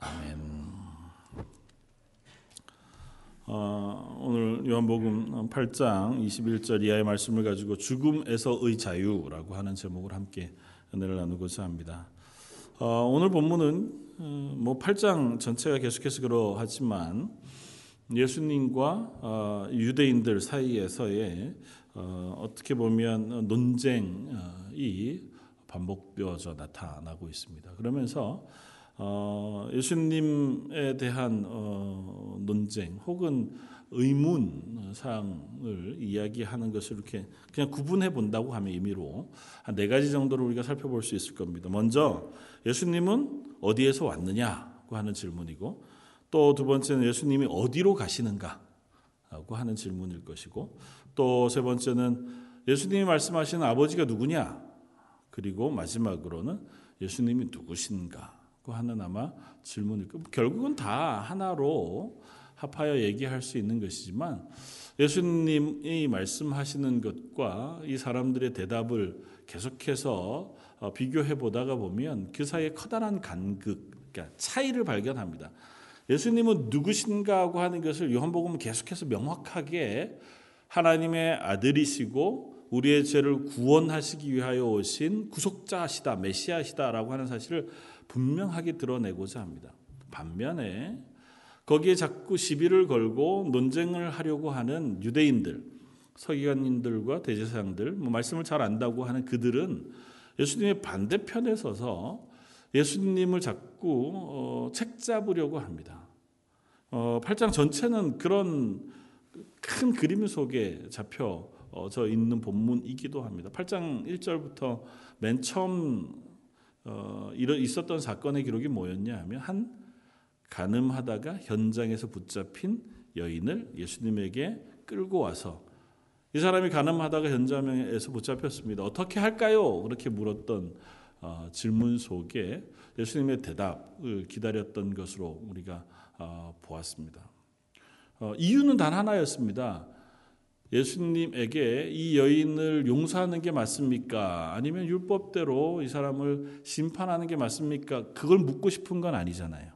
아멘. 어, 오늘 요한복음 8장 21절 이하의 말씀을 가지고 죽음에서의 자유라고 하는 제목을 함께 은혜를 나누고자 합니다. 어, 오늘 본문은 어, 뭐 8장 전체가 계속해서 그러하지만 예수님과 어, 유대인들 사이에서의 어, 어떻게 보면 논쟁이 반복되어져 나타나고 있습니다. 그러면서 어, 예수님에 대한 어, 논쟁 혹은 의문 사항을 이야기하는 것을 이렇게 그냥 구분해 본다고 하면 의미로 한 네 가지 정도를 우리가 살펴볼 수 있을 겁니다. 먼저 예수님은 어디에서 왔느냐고 하는 질문이고 또 두 번째는 예수님이 어디로 가시는가라고 하는 질문일 것이고 또 세 번째는 예수님이 말씀하시는 아버지가 누구냐 그리고 마지막으로는 예수님이 누구신가 하는 아마 질문일 거 결국은 다 하나로 합하여 얘기할 수 있는 것이지만 예수님이 말씀하시는 것과 이 사람들의 대답을 계속해서 어, 비교해 보다가 보면 그 사이에 커다란 간극, 그러니까 차이를 발견합니다. 예수님은 누구신가 하고 하는 것을 요한복음은 계속해서 명확하게 하나님의 아들이시고 우리의 죄를 구원하시기 위하여 오신 구속자시다, 메시아시다라고 하는 사실을 분명하게 드러내고자 합니다. 반면에 거기에 자꾸 시비를 걸고 논쟁을 하려고 하는 유대인들, 서기관님들과 대제사장들, 뭐 말씀을 잘 안다고 하는 그들은 예수님의 반대편에 서서 예수님을 자꾸 어, 책 잡으려고 합니다. 어, 8장 전체는 그런 큰 그림 속에 잡혀 어, 저 있는 본문이기도 합니다. 8장 1절부터 맨 처음 어, 있었던 사건의 기록이 뭐였냐 하면 한 가늠하다가 현장에서 붙잡힌 여인을 예수님에게 끌고 와서 이 사람이 가늠하다가 현장에서 붙잡혔습니다. 어떻게 할까요? 그렇게 물었던 어, 질문 속에 예수님의 대답을 기다렸던 것으로 우리가 어, 보았습니다. 어, 이유는 단 하나였습니다. 예수님에게 이 여인을 용서하는 게 맞습니까? 아니면 율법대로 이 사람을 심판하는 게 맞습니까? 그걸 묻고 싶은 건 아니잖아요.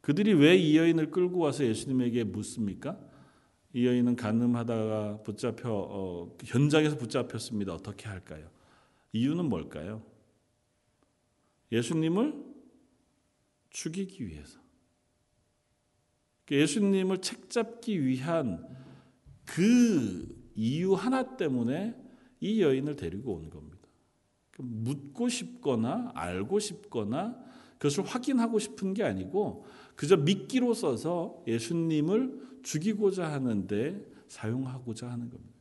그들이 왜 이 여인을 끌고 와서 예수님에게 묻습니까? 이 여인은 간음하다가 붙잡혀 어, 현장에서 붙잡혔습니다. 어떻게 할까요? 이유는 뭘까요? 예수님을 죽이기 위해서. 예수님을 책잡기 위한 그 이유 하나 때문에 이 여인을 데리고 온 겁니다. 묻고 싶거나 알고 싶거나 그것을 확인하고 싶은 게 아니고 그저 믿기로 써서 예수님을 죽이고자 하는데 사용하고자 하는 겁니다.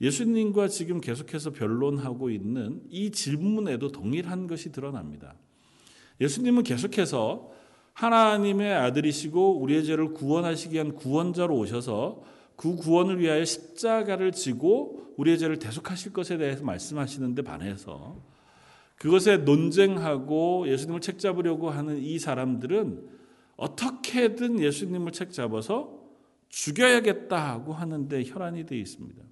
예수님과 지금 계속해서 변론하고 있는 이 질문에도 동일한 것이 드러납니다. 예수님은 계속해서 하나님의 아들이시고 우리의 죄를 구원하시기 위한 구원자로 오셔서 그 구원을 위하여 십자가를 지고 우리의 죄를 대속하실 것에 대해서 말씀하시는데 반해서 그것에 논쟁하고 예수님을 책 잡으려고 하는 이 사람들은 어떻게든 예수님을 책 잡아서 죽여야겠다 고 하는데 혈안이 되어 있습니다.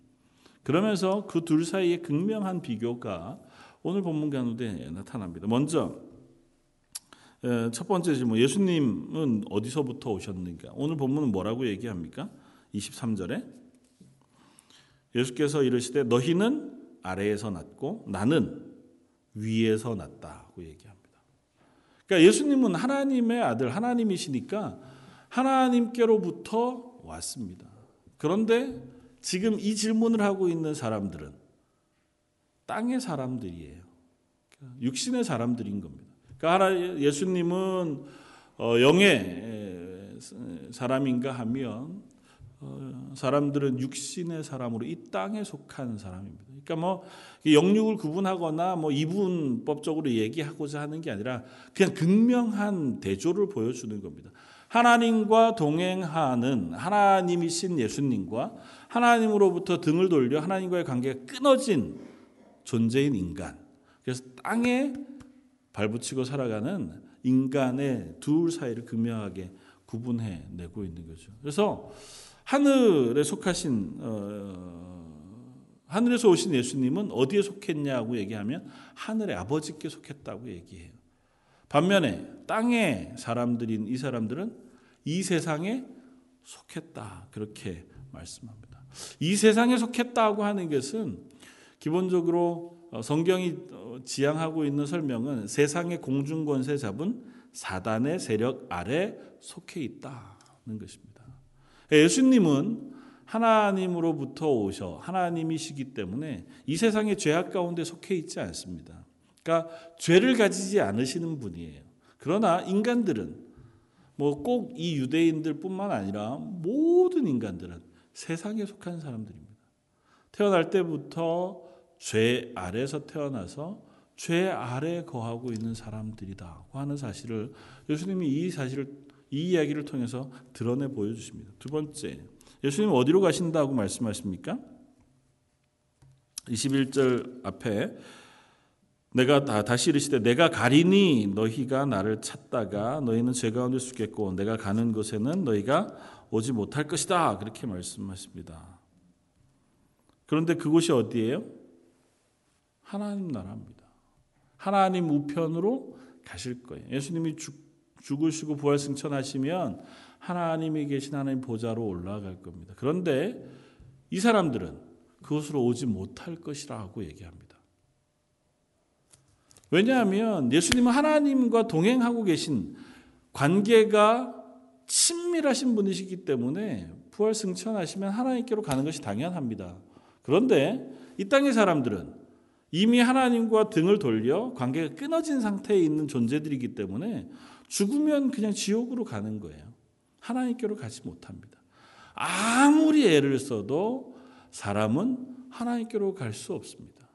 그러면서 그 둘 사이의 극명한 비교가 오늘 본문 가운데 나타납니다. 먼저 첫 번째 질문, 예수님은 어디서부터 오셨는가? 오늘 본문은 뭐라고 얘기합니까? 23절에 예수께서 이르시되 너희는 아래에서 났고 나는 위에서 났다고 얘기합니다. 그러니까 예수님은 하나님의 아들 하나님이시니까 하나님께로부터 왔습니다. 그런데 지금 이 질문을 하고 있는 사람들은 땅의 사람들이에요. 육신의 사람들인 겁니다. 그러니까 예수님은 어, 영의 사람인가 하면 어, 사람들은 육신의 사람으로 이 땅에 속한 사람입니다. 그러니까 뭐 영육을 구분하거나 뭐 이분법적으로 얘기하고자 하는 게 아니라 그냥 극명한 대조를 보여주는 겁니다. 하나님과 동행하는 하나님이신 예수님과 하나님으로부터 등을 돌려 하나님과의 관계가 끊어진 존재인 인간. 그래서 땅에 발붙이고 살아가는 인간의 둘 사이를 극명하게 구분해 내고 있는 거죠. 그래서 하늘에 속하신 어, 하늘에서 오신 예수님은 어디에 속했냐고 얘기하면 하늘의 아버지께 속했다고 얘기해요. 반면에 땅의 사람들인 이 사람들은 이 세상에 속했다. 그렇게 말씀합니다. 이 세상에 속했다고 하는 것은 기본적으로 어, 성경이 어, 지향하고 있는 설명은 세상의 공중 권세 잡은 사단의 세력 아래 속해 있다는 것입니다. 예수님은 하나님으로부터 오셔 하나님이시기 때문에 이 세상의 죄악 가운데 속해 있지 않습니다. 그러니까 죄를 가지지 않으시는 분이에요. 그러나 인간들은 뭐 꼭 이 유대인들뿐만 아니라 모든 인간들은 세상에 속한 사람들입니다. 태어날 때부터 죄 아래서 태어나서 죄 아래 거하고 있는 사람들이다고 하는 사실을 예수님이 이 사실을 이 이야기를 통해서 드러내 보여주십니다. 두 번째, 예수님 어디로 가신다고 말씀하십니까? 21절 앞에 내가 다시 이르시되 내가 가리니 너희가 나를 찾다가 너희는 죄 가운데 죽겠고 내가 가는 곳에는 너희가 오지 못할 것이다 그렇게 말씀하십니다. 그런데 그곳이 어디예요? 하나님 나라입니다. 하나님 우편으로 가실 거예요. 예수님이 죽, 죽으시고 부활 승천하시면 하나님이 계신 하나님 보좌로 올라갈 겁니다. 그런데 이 사람들은 그곳으로 오지 못할 것이라고 얘기합니다. 왜냐하면 예수님은 하나님과 동행하고 계신 관계가 친밀하신 분이시기 때문에 부활 승천하시면 하나님께로 가는 것이 당연합니다. 그런데 이 땅의 사람들은 이미 하나님과 등을 돌려 관계가 끊어진 상태에 있는 존재들이기 때문에 죽으면 그냥 지옥으로 가는 거예요. 하나님께로 가지 못합니다. 아무리 애를 써도 사람은 하나님께로 갈 수 없습니다.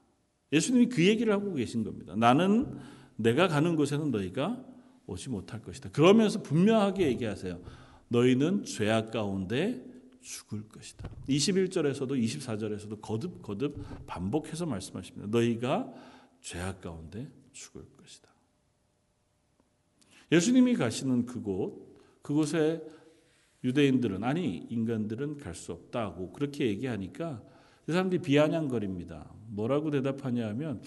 예수님이 그 얘기를 하고 계신 겁니다. 나는 내가 가는 곳에는 너희가 오지 못할 것이다. 그러면서 분명하게 얘기하세요. 너희는 죄악 가운데 죽을 것이다. 21절에서도 24절에서도 거듭 거듭 반복해서 말씀하십니다. 너희가 죄악 가운데 죽을 것이다. 예수님이 가시는 그곳, 그곳에 유대인들은 아니 인간들은 갈 수 없다고 그렇게 얘기하니까 그 사람들이 비아냥거립니다. 뭐라고 대답하냐 하면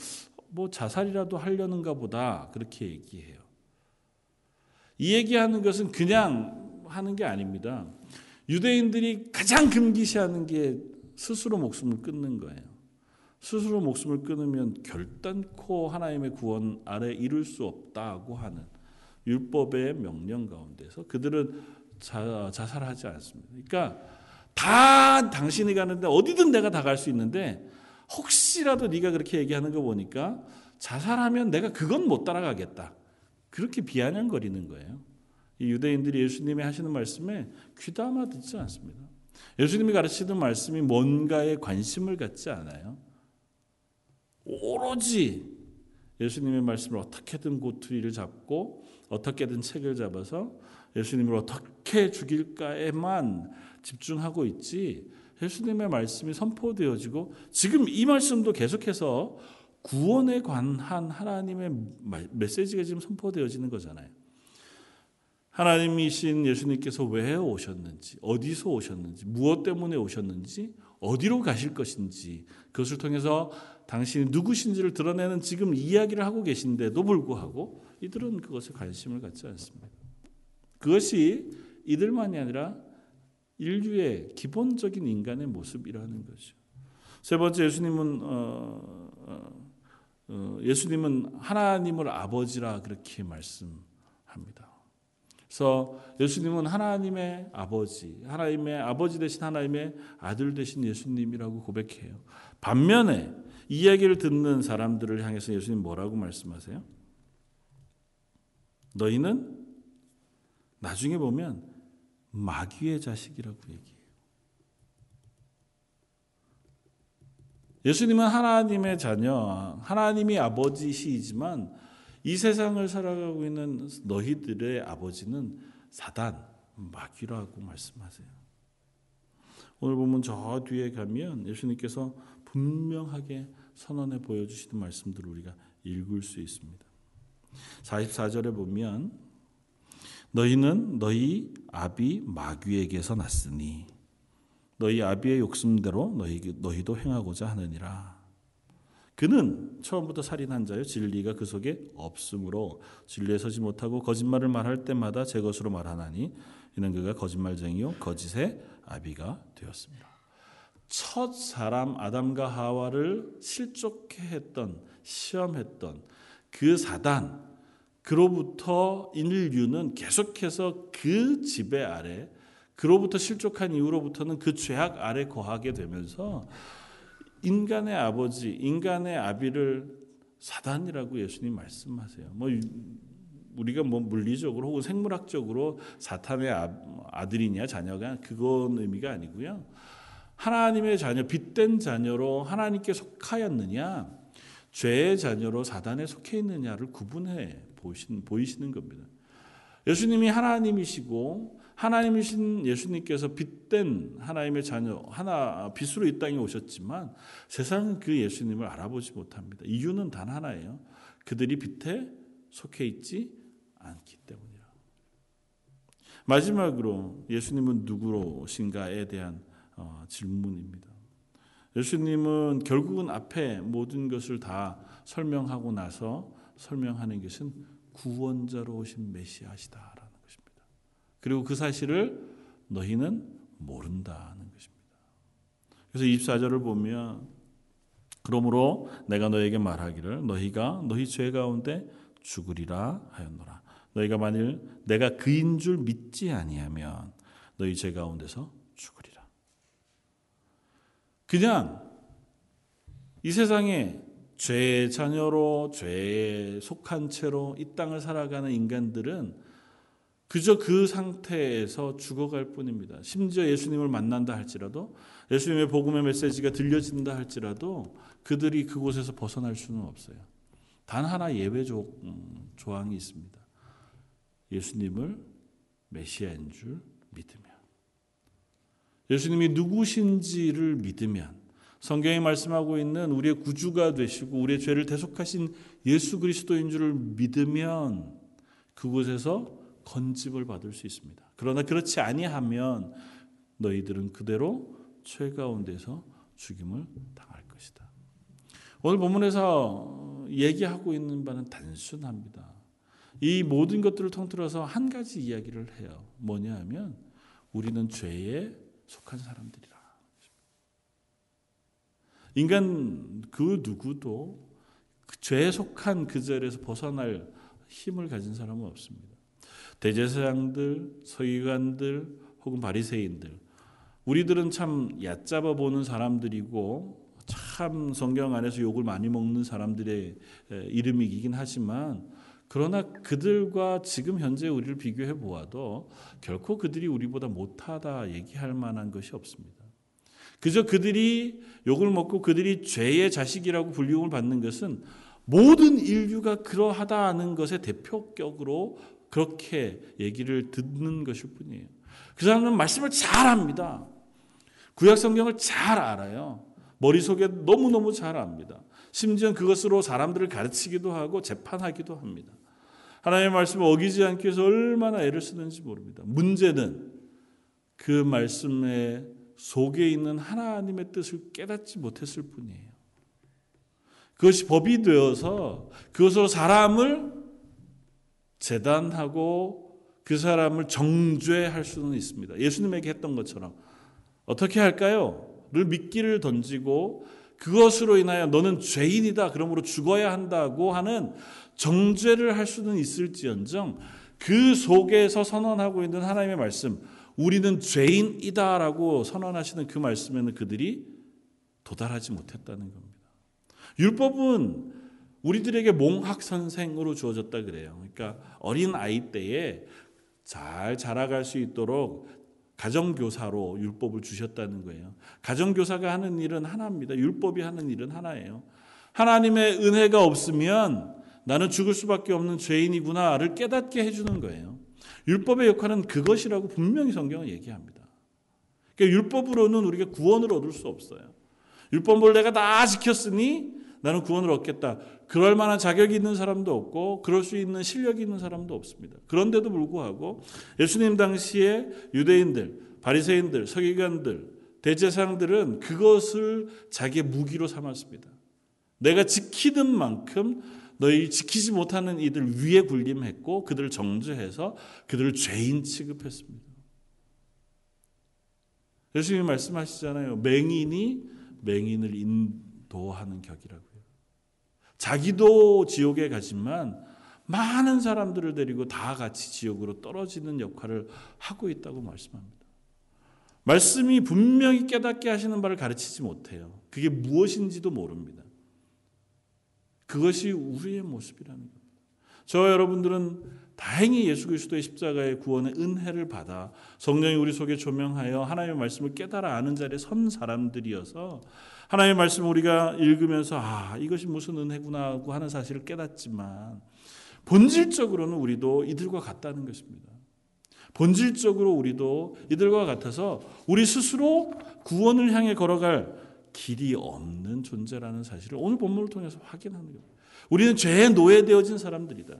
뭐 자살이라도 하려는가 보다 그렇게 얘기해요. 이 얘기하는 것은 그냥 하는 게 아닙니다. 유대인들이 가장 금기시하는 게 스스로 목숨을 끊는 거예요. 스스로 목숨을 끊으면 결단코 하나님의 구원 아래 이룰 수 없다고 하는 율법의 명령 가운데서 그들은 자, 자살하지 않습니다. 그러니까 다 당신이 가는데 어디든 내가 다 갈 수 있는데 혹시라도 네가 그렇게 얘기하는 거 보니까 자살하면 내가 그건 못 따라가겠다. 그렇게 비아냥거리는 거예요. 이 유대인들이 예수님이 하시는 말씀에 귀담아 듣지 않습니다. 예수님이 가르치는 말씀이 뭔가에 관심을 갖지 않아요. 오로지 예수님의 말씀을 어떻게든 고투리를 잡고 어떻게든 책을 잡아서 예수님을 어떻게 죽일까에만 집중하고 있지 예수님의 말씀이 선포되어지고 지금 이 말씀도 계속해서 구원에 관한 하나님의 메시지가 지금 선포되어지는 거잖아요. 하나님이신 예수님께서 왜 오셨는지, 어디서 오셨는지, 무엇 때문에 오셨는지, 어디로 가실 것인지, 그것을 통해서 당신이 누구신지를 드러내는 지금 이야기를 하고 계신데도 불구하고 이들은 그것에 관심을 갖지 않습니다. 그것이 이들만이 아니라 인류의 기본적인 인간의 모습이라는 거죠. 세 번째 예수님은 어, 어, 어, 예수님은 하나님을 아버지라 그렇게 말씀합니다. 그래서 예수님은 하나님의 아버지, 하나님의 아버지 되신 하나님의 아들 되신 예수님이라고 고백해요. 반면에 이야기를 듣는 사람들을 향해서 예수님 뭐라고 말씀하세요? 너희는 나중에 보면 마귀의 자식이라고 얘기해요. 예수님은 하나님의 자녀, 하나님이 아버지시지만 이 세상을 살아가고 있는 너희들의 아버지는 사단, 마귀라고 말씀하세요. 오늘 보면 저 뒤에 가면 예수님께서 분명하게 선언해 보여주시는 말씀들을 우리가 읽을 수 있습니다. 44절에 보면 너희는 너희 아비 마귀에게서 났으니 너희 아비의 욕심대로 너희 너희도 행하고자 하느니라. 그는 처음부터 살인한 자요 진리가 그 속에 없으므로 진리에 서지 못하고 거짓말을 말할 때마다 제 것으로 말하나니 이는 그가 거짓말쟁이요 거짓의 아비가 되었습니다. 첫 사람 아담과 하와를 실족해 했던 시험했던 그 사단 그로부터 인류는 계속해서 그 지배 아래 그로부터 실족한 이후로부터는 그 죄악 아래 거하게 되면서 인간의 아버지, 인간의 아비를 사단이라고 예수님 말씀하세요. 뭐 우리가 뭐 물리적으로 혹은 생물학적으로 사탄의 아, 들이냐 자녀가 그건 의미가 아니고요. 하나님의 자녀, 빛된 자녀로 하나님께 속하였느냐, 죄의 자녀로 사단에 속해 있느냐를 구분해 보이시는 겁니다. 예수님이 하나님이시고 하나님이신 예수님께서 빛된 하나님의 자녀 하나 빛으로 이 땅에 오셨지만 세상은 그 예수님을 알아보지 못합니다. 이유는 단 하나예요. 그들이 빛에 속해 있지 않기 때문이라. 마지막으로 예수님은 누구로신가에 대한 어, 질문입니다. 예수님은 결국은 앞에 모든 것을 다 설명하고 나서 설명하는 것은 구원자로 오신 메시아시다. 그리고 그 사실을 너희는 모른다는 것입니다. 그래서 24절을 보면 그러므로 내가 너에게 말하기를 너희가 너희 죄 가운데 죽으리라 하였노라. 너희가 만일 내가 그인 줄 믿지 아니하면 너희 죄 가운데서 죽으리라. 그냥 이 세상에 죄의 자녀로 죄에 속한 채로 이 땅을 살아가는 인간들은 그저 그 상태에서 죽어갈 뿐입니다. 심지어 예수님을 만난다 할지라도 예수님의 복음의 메시지가 들려진다 할지라도 그들이 그곳에서 벗어날 수는 없어요. 단 하나 예외 조, 음, 조항이 있습니다. 예수님을 메시아인 줄 믿으면 예수님이 누구신지를 믿으면 성경이 말씀하고 있는 우리의 구주가 되시고 우리의 죄를 대속하신 예수 그리스도인 줄을 믿으면 그곳에서 건집을 받을 수 있습니다. 그러나 그렇지 아니하면 너희들은 그대로 죄 가운데서 죽임을 당할 것이다. 오늘 본문에서 얘기하고 있는 바는 단순합니다. 이 모든 것들을 통틀어서 한 가지 이야기를 해요. 뭐냐 하면 우리는 죄에 속한 사람들이라. 인간 그 누구도 그 죄에 속한 그 자리에서 벗어날 힘을 가진 사람은 없습니다. 대제사장들, 서기관들 혹은 바리새인들 우리들은 참 얕잡아 보는 사람들이고 참 성경 안에서 욕을 많이 먹는 사람들의 이름이긴 하지만 그러나 그들과 지금 현재 우리를 비교해 보아도 결코 그들이 우리보다 못하다 얘기할 만한 것이 없습니다. 그저 그들이 욕을 먹고 그들이 죄의 자식이라고 불리움을 받는 것은 모든 인류가 그러하다는 것의 대표격으로 그렇게 얘기를 듣는 것일 뿐이에요. 그 사람은 말씀을 잘 압니다. 구약 성경을 잘 알아요. 머릿속에 너무너무 잘 압니다. 심지어 그것으로 사람들을 가르치기도 하고 재판하기도 합니다. 하나님의 말씀을 어기지 않기 위해서 얼마나 애를 쓰는지 모릅니다. 문제는 그 말씀의 속에 있는 하나님의 뜻을 깨닫지 못했을 뿐이에요. 그것이 법이 되어서 그것으로 사람을 재단하고 그 사람을 정죄할 수는 있습니다. 예수님에게 했던 것처럼 어떻게 할까요? 를 미끼를 던지고 그것으로 인하여 너는 죄인이다. 그러므로 죽어야 한다고 하는 정죄를 할 수는 있을지언정 그 속에서 선언하고 있는 하나님의 말씀, 우리는 죄인이다라고 선언하시는 그 말씀에는 그들이 도달하지 못했다는 겁니다. 율법은 우리들에게 몽학 선생으로 주어졌다 그래요. 그러니까 어린 아이 때에 잘 자라갈 수 있도록 가정교사로 율법을 주셨다는 거예요. 가정교사가 하는 일은 하나입니다. 율법이 하는 일은 하나예요. 하나님의 은혜가 없으면 나는 죽을 수밖에 없는 죄인이구나를 깨닫게 해주는 거예요. 율법의 역할은 그것이라고 분명히 성경은 얘기합니다. 그러니까 율법으로는 우리가 구원을 얻을 수 없어요. 율법을 내가 다 지켰으니 나는 구원을 얻겠다. 그럴 만한 자격이 있는 사람도 없고 그럴 수 있는 실력이 있는 사람도 없습니다. 그런데도 불구하고 예수님 당시에 유대인들, 바리새인들, 서기관들, 대제사장들은 그것을 자기의 무기로 삼았습니다. 내가 지키는 만큼 너희 지키지 못하는 이들 위에 군림했고 그들을 정죄해서 그들을 죄인 취급했습니다. 예수님이 말씀하시잖아요. 맹인이 맹인을 인도하는 격이라고요. 자기도 지옥에 가지만 많은 사람들을 데리고 다 같이 지옥으로 떨어지는 역할을 하고 있다고 말씀합니다. 말씀이 분명히 깨닫게 하시는 바를 가르치지 못해요. 그게 무엇인지도 모릅니다. 그것이 우리의 모습이라는 겁니다. 저 여러분들은 다행히 예수 그리스도의 십자가의 구원의 은혜를 받아 성령이 우리 속에 조명하여 하나님의 말씀을 깨달아 아는 자리에 선 사람들이어서 하나님의 말씀을 우리가 읽으면서 아 이것이 무슨 은혜구나 하고 하는 사실을 깨닫지만 본질적으로는 우리도 이들과 같다는 것입니다. 본질적으로 우리도 이들과 같아서 우리 스스로 구원을 향해 걸어갈 길이 없는 존재라는 사실을 오늘 본문을 통해서 확인하는 거예요. 우리는 죄에 노예되어진 사람들이다.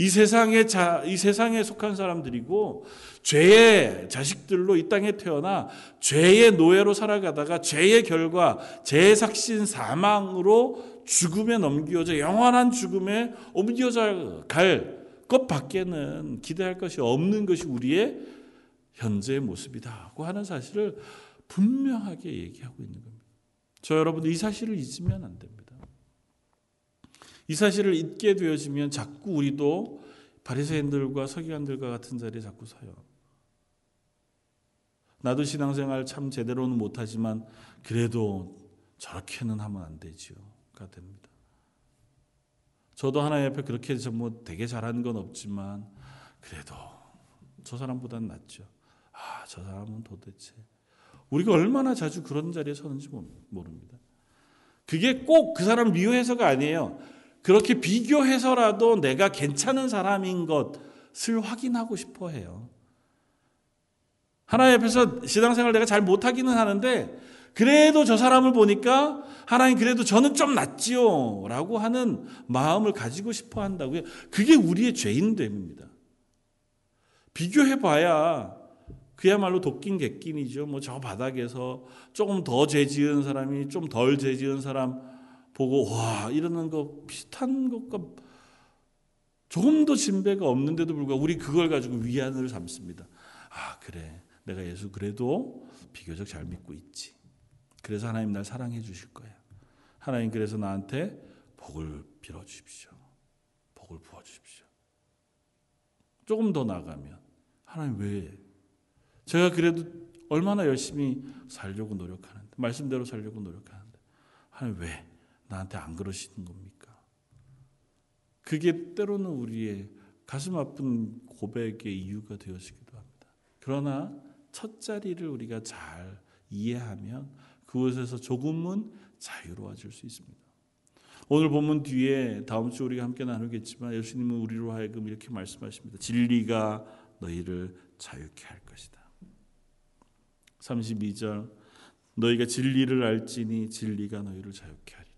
이 세상에 자, 이 세상에 속한 사람들이고 죄의 자식들로 이 땅에 태어나 죄의 노예로 살아가다가 죄의 결과 죄의 삭신 사망으로 죽음에 넘겨져 영원한 죽음에 옮겨져 갈 것밖에는 기대할 것이 없는 것이 우리의 현재의 모습이다고 하는 사실을 분명하게 얘기하고 있는 겁니다. 저 여러분들 이 사실을 잊으면 안 됩니다. 이 사실을 잊게 되어지면 자꾸 우리도 바리새인들과 서기관들과 같은 자리에 자꾸 서요. 나도 신앙생활 참 제대로는 못하지만 그래도 저렇게는 하면 안 되지요가 됩니다. 저도 하나님 앞에 그렇게 뭐 되게 잘하는 건 없지만 그래도 저 사람보다는 낫죠. 아, 저 사람은 도대체 우리가 얼마나 자주 그런 자리에 서는지 모릅니다. 그게 꼭 그 사람 미워해서가 아니에요. 그렇게 비교해서라도 내가 괜찮은 사람인 것을 확인하고 싶어 해요. 하나님 앞에서 신앙생활 내가 잘 못하기는 하는데 그래도 저 사람을 보니까 하나님 그래도 저는 좀 낫지요 라고 하는 마음을 가지고 싶어 한다고요. 그게 우리의 죄인됨입니다. 비교해 봐야 그야말로 도낀 객긴이죠. 뭐 저 바닥에서 조금 더 죄 지은 사람이 좀 덜 죄 지은 사람 보고 와 이러는 거 비슷한 것과 조금 더 진배가 없는데도 불구하고 우리 그걸 가지고 위안을 삼습니다. 아 그래 내가 예수 그래도 비교적 잘 믿고 있지. 그래서 하나님 날 사랑해 주실 거야. 하나님 그래서 나한테 복을 빌어 주십시오. 복을 부어 주십시오. 조금 더 나가면 하나님 왜 제가 그래도 얼마나 열심히 살려고 노력하는데 말씀대로 살려고 노력하는데 하나님 왜 나한테 안 그러시는 겁니까? 그게 때로는 우리의 가슴 아픈 고백의 이유가 되어지기도 합니다. 그러나 첫 자리를 우리가 잘 이해하면 그곳에서 조금은 자유로워질 수 있습니다. 오늘 본문 뒤에 다음 주 우리가 함께 나누겠지만 예수님은 우리로 하여금 이렇게 말씀하십니다. 진리가 너희를 자유케 할 것이다. 32절 너희가 진리를 알지니 진리가 너희를 자유케 하리라.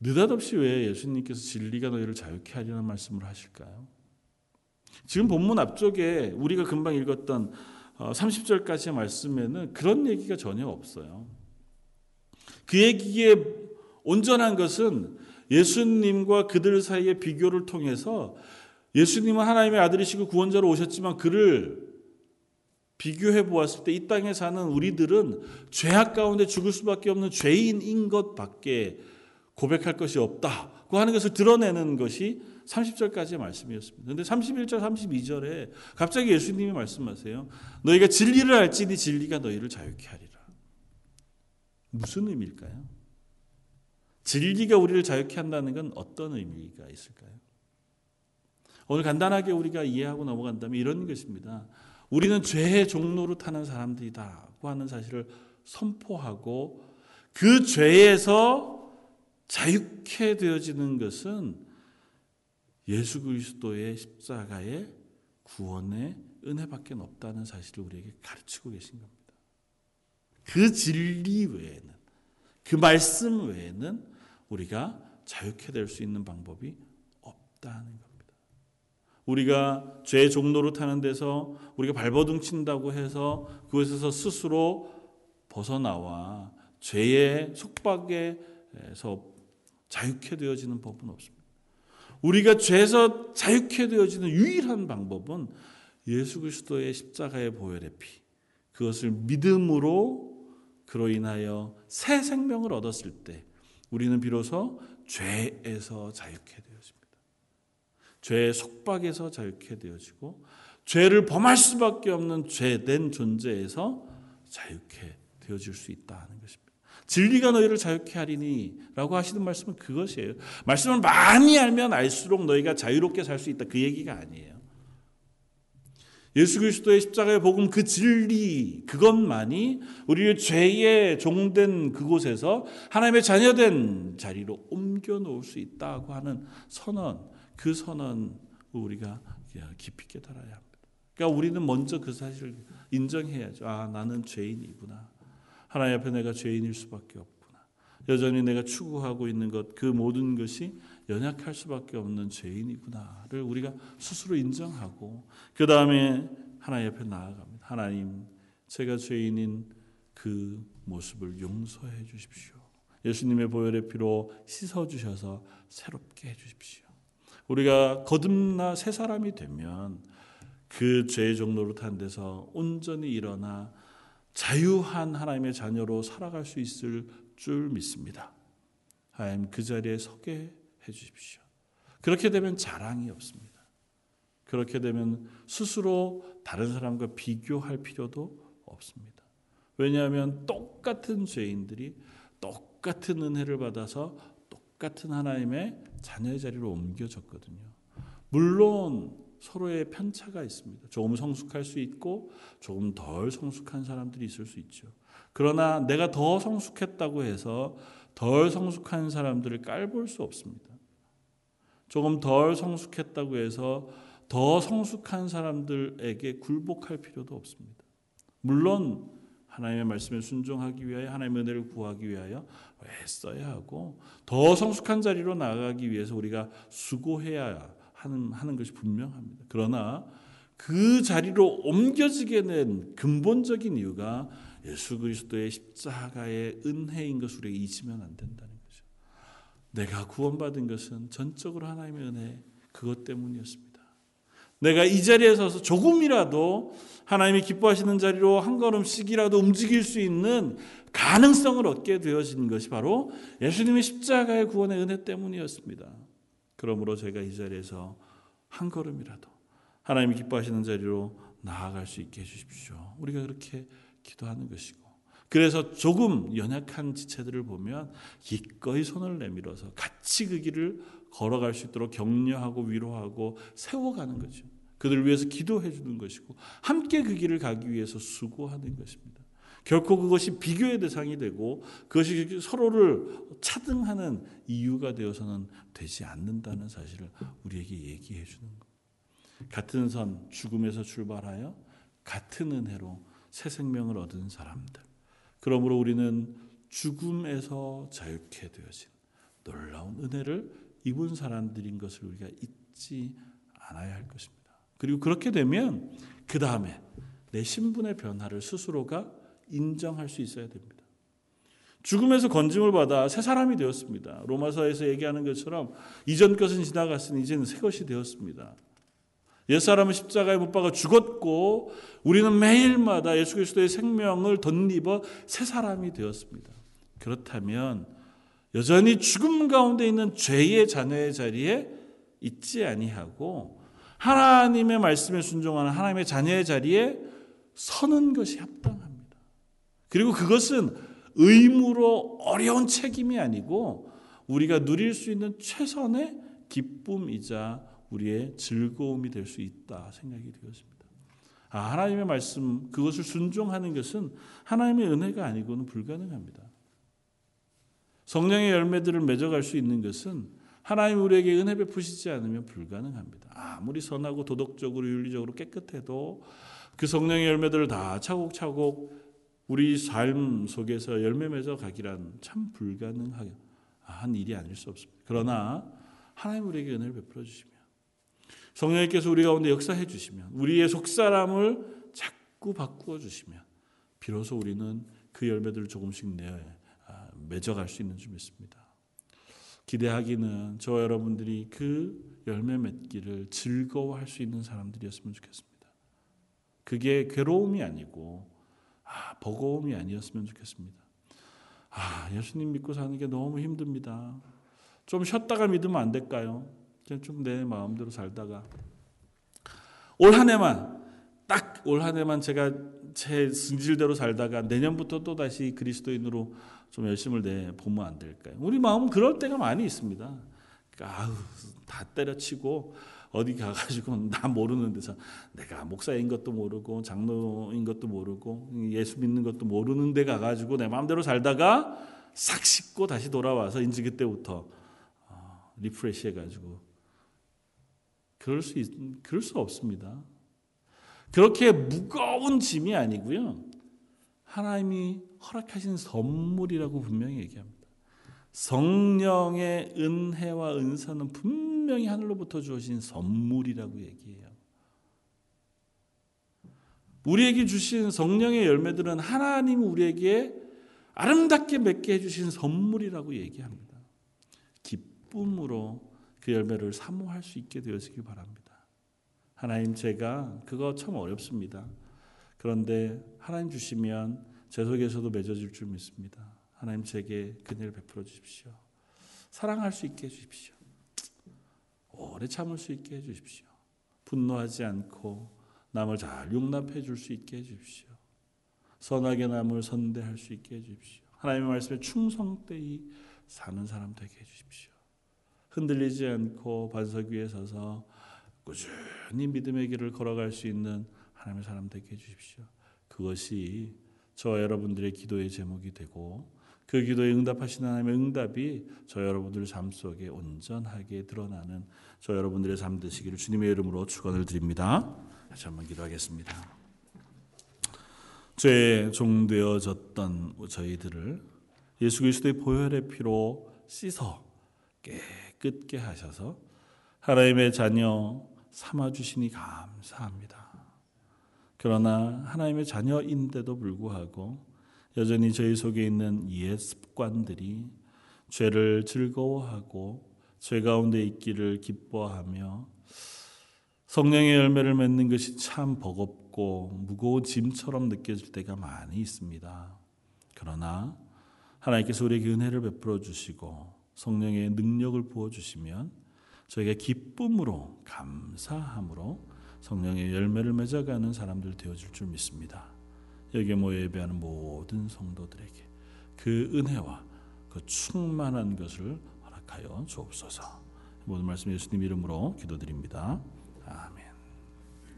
느닷없이 왜 예수님께서 진리가 너희를 자유케 하리라는 말씀을 하실까요? 지금 본문 앞쪽에 우리가 금방 읽었던 30절까지의 어, 말씀에는 그런 얘기가 전혀 없어요. 그 얘기에 온전한 것은 예수님과 그들 사이의 비교를 통해서 예수님은 하나님의 아들이시고 구원자로 오셨지만 그를 비교해 보았을 때 이 땅에 사는 우리들은 죄악 가운데 죽을 수밖에 없는 죄인인 것밖에 고백할 것이 없다고 하는 것을 드러내는 것이 30절까지의 말씀이었습니다. 그런데 31절, 32절에 갑자기 예수님이 말씀하세요. 너희가 진리를 알지니 진리가 너희를 자유케 하리라. 무슨 의미일까요? 진리가 우리를 자유케 한다는 건 어떤 의미가 있을까요? 오늘 간단하게 우리가 이해하고 넘어간다면 이런 것입니다. 우리는 죄의 종로로 타는 사람들이다고 하는 사실을 선포하고 그 죄에서 자유케 되어지는 것은 예수 그리스도의 십자가의 구원의 은혜밖에 없다는 사실을 우리에게 가르치고 계신 겁니다. 그 진리 외에는 그 말씀 외에는 우리가 자유케 될 수 있는 방법이 없다는 겁니다. 우리가 죄 종로로 타는 데서 우리가 발버둥 친다고 해서 그것에서 스스로 벗어나와 죄의 속박에 죄에서 자유케 되어지는 법은 없습니다. 우리가 죄에서 자유케 되어지는 유일한 방법은 예수 그리스도의 십자가의 보혈의 피, 그것을 믿음으로 그로 인하여 새 생명을 얻었을 때 우리는 비로소 죄에서 자유케 되어집니다. 죄의 속박에서 자유케 되어지고 죄를 범할 수밖에 없는 죄된 존재에서 자유케 되어질 수 있다는 것입니다. 진리가 너희를 자유케 하리니라고 하시는 말씀은 그것이에요. 말씀을 많이 알면 알수록 너희가 자유롭게 살 수 있다 그 얘기가 아니에요. 예수 그리스도의 십자가의 복음 그 진리 그것만이 우리를 죄의 종된 그곳에서 하나님의 자녀된 자리로 옮겨 놓을 수 있다고 하는 선언 그 선언 우리가 깊이 깨달아야 합니다. 그러니까 우리는 먼저 그 사실을 인정해야죠. 아 나는 죄인이구나. 하나님 앞에 내가 죄인일 수밖에 없구나. 여전히 내가 추구하고 있는 것 그 모든 것이 연약할 수밖에 없는 죄인이구나를 우리가 스스로 인정하고 그 다음에 하나님 옆에 나아갑니다. 하나님, 제가 죄인인 그 모습을 용서해 주십시오. 예수님의 보혈의 피로 씻어 주셔서 새롭게 해 주십시오. 우리가 거듭나 새 사람이 되면 그 죄의 종로로 탄 데서 온전히 일어나 자유한 하나님의 자녀로 살아갈 수 있을 줄 믿습니다. 하나님 그 자리에 서게 해 주십시오. 그렇게 되면 자랑이 없습니다. 그렇게 되면 스스로 다른 사람과 비교할 필요도 없습니다. 왜냐하면 똑같은 죄인들이 똑같은 은혜를 받아서 똑 같은 하나님의 자녀의 자리로 옮겨졌거든요. 물론 서로의 편차가 있습니다. 조금 성숙할 수 있고 조금 덜 성숙한 사람들이 있을 수 있죠. 그러나 내가 더 성숙했다고 해서 덜 성숙한 사람들을 깔볼 수 없습니다. 조금 덜 성숙했다고 해서 더 성숙한 사람들에게 굴복할 필요도 없습니다. 물론 하나님의 말씀에 순종하기 위하여 하나님의 은혜를 구하기 위하여 애써야 하고 더 성숙한 자리로 나아가기 위해서 우리가 수고해야 하는, 하는 것이 분명합니다. 그러나 그 자리로 옮겨지게 된 근본적인 이유가 예수 그리스도의 십자가의 은혜인 것을 우리가 잊으면 안 된다는 거죠. 내가 구원받은 것은 전적으로 하나님의 은혜 그것 때문이었습니다. 내가 이 자리에 서서 조금이라도 하나님이 기뻐하시는 자리로 한 걸음씩이라도 움직일 수 있는 가능성을 얻게 되어진 것이 바로 예수님의 십자가의 구원의 은혜 때문이었습니다. 그러므로 제가 이 자리에서 한 걸음이라도 하나님이 기뻐하시는 자리로 나아갈 수 있게 해주십시오. 우리가 그렇게 기도하는 것이고 그래서 조금 연약한 지체들을 보면 기꺼이 손을 내밀어서 같이 그 길을 걸어갈 수 있도록 격려하고 위로하고 세워가는 거죠. 그들을 위해서 기도해 주는 것이고 함께 그 길을 가기 위해서 수고하는 것입니다. 결코 그것이 비교의 대상이 되고 그것이 서로를 차등하는 이유가 되어서는 되지 않는다는 사실을 우리에게 얘기해 주는 것. 같은 선 죽음에서 출발하여 같은 은혜로 새 생명을 얻은 사람들. 그러므로 우리는 죽음에서 자유케 되어진 놀라운 은혜를 입은 사람들인 것을 우리가 잊지 않아야 할 것입니다. 그리고 그렇게 되면 그 다음에 내 신분의 변화를 스스로가 인정할 수 있어야 됩니다. 죽음에서 건짐을 받아 새 사람이 되었습니다. 로마서에서 얘기하는 것처럼 이전 것은 지나갔으니 이제는 새 것이 되었습니다. 옛사람은 십자가에 못 박아 죽었고 우리는 매일마다 예수 그리스도의 생명을 덧입어 새 사람이 되었습니다. 그렇다면 여전히 죽음 가운데 있는 죄의 자녀의 자리에 있지 아니하고 하나님의 말씀에 순종하는 하나님의 자녀의 자리에 서는 것이 합당합니다. 그리고 그것은 의무로 어려운 책임이 아니고 우리가 누릴 수 있는 최선의 기쁨이자 우리의 즐거움이 될 수 있다 생각이 되었습니다. 아, 하나님의 말씀 그것을 순종하는 것은 하나님의 은혜가 아니고는 불가능합니다. 성령의 열매들을 맺어갈 수 있는 것은 하나님 우리에게 은혜 베푸시지 않으면 불가능합니다. 아무리 선하고 도덕적으로 윤리적으로 깨끗해도 그 성령의 열매들을 다 차곡차곡 우리 삶 속에서 열매 맺어 가기란 참 불가능한 일이 아닐 수 없습니다. 그러나 하나님 우리에게 은혜를 베풀어 주시면 성령님께서 우리 가운데 역사해 주시면 우리의 속사람을 자꾸 바꾸어 주시면 비로소 우리는 그 열매들을 조금씩 내 아, 맺어갈 수 있는 줄 믿습니다. 기대하기는 저 여러분들이 그 열매 맺기를 즐거워할 수 있는 사람들이었으면 좋겠습니다. 그게 괴로움이 아니고 아, 버거움이 아니었으면 좋겠습니다. 아, 예수님 믿고 사는 게 너무 힘듭니다. 좀 쉬었다가 믿으면 안 될까요? 좀 내 마음대로 살다가 올 한 해만 딱 올 한 해만 제가 제 승질대로 살다가 내년부터 또 다시 그리스도인으로 좀 열심을 내 보면 안 될까요? 우리 마음은 그럴 때가 많이 있습니다. 그러니까 아우 다 때려치고 어디 가가지고 나 모르는 데서 내가 목사인 것도 모르고 장로인 것도 모르고 예수 믿는 것도 모르는 데 가가지고 내 마음대로 살다가 싹 씻고 다시 돌아와서 인지 그때부터 어, refresh 해가지고 그럴 수 있, 그럴 수 없습니다. 그렇게 무거운 짐이 아니고요. 하나님이 허락하신 선물이라고 분명히 얘기합니다. 성령의 은혜와 은사는 분명히 하늘로부터 주어진 선물이라고 얘기해요. 우리에게 주신 성령의 열매들은 하나님 우리에게 아름답게 맺게 해주신 선물이라고 얘기합니다. 기쁨으로 그 열매를 사모할 수 있게 되어지길 바랍니다. 하나님 제가 그거 참 어렵습니다. 그런데 하나님 주시면 제 속에서도 맺어질 줄 믿습니다. 하나님 제게 그녀를 베풀어 주십시오. 사랑할 수 있게 해 주십시오. 오래 참을 수 있게 해 주십시오. 분노하지 않고 남을 잘 용납해 줄 수 있게 해 주십시오. 선하게 남을 선대할 수 있게 해 주십시오. 하나님의 말씀에 충성되이 사는 사람 되게 해 주십시오. 흔들리지 않고 반석 위에 서서 꾸준히 믿음의 길을 걸어갈 수 있는 하나님의 사람 되게 해 주십시오. 그것이 저 여러분들의 기도의 제목이 되고 그 기도에 응답하시는 하나님의 응답이 저 여러분들 삶 속에 온전하게 드러나는 저 여러분들의 삶 되시기를 주님의 이름으로 축원을 드립니다. 다시 한번 기도하겠습니다. 죄에 종되어졌던 저희들을 예수 그리스도의 보혈의 피로 씻어 깨끗게 하셔서 하나님의 자녀 삼아 주시니 감사합니다. 그러나 하나님의 자녀인데도 불구하고 여전히 저희 속에 있는 옛 습관들이 죄를 즐거워하고 죄 가운데 있기를 기뻐하며 성령의 열매를 맺는 것이 참 버겁고 무거운 짐처럼 느껴질 때가 많이 있습니다. 그러나 하나님께서 우리에게 은혜를 베풀어 주시고 성령의 능력을 부어 주시면 저에게 기쁨으로 감사함으로 성령의 열매를 맺어가는 사람들 되어질 줄 믿습니다. 여기에 모여 예배하는 모든 성도들에게 그 은혜와 그 충만한 것을 허락하여 주옵소서. 모든 말씀 예수님 이름으로 기도드립니다. 아멘.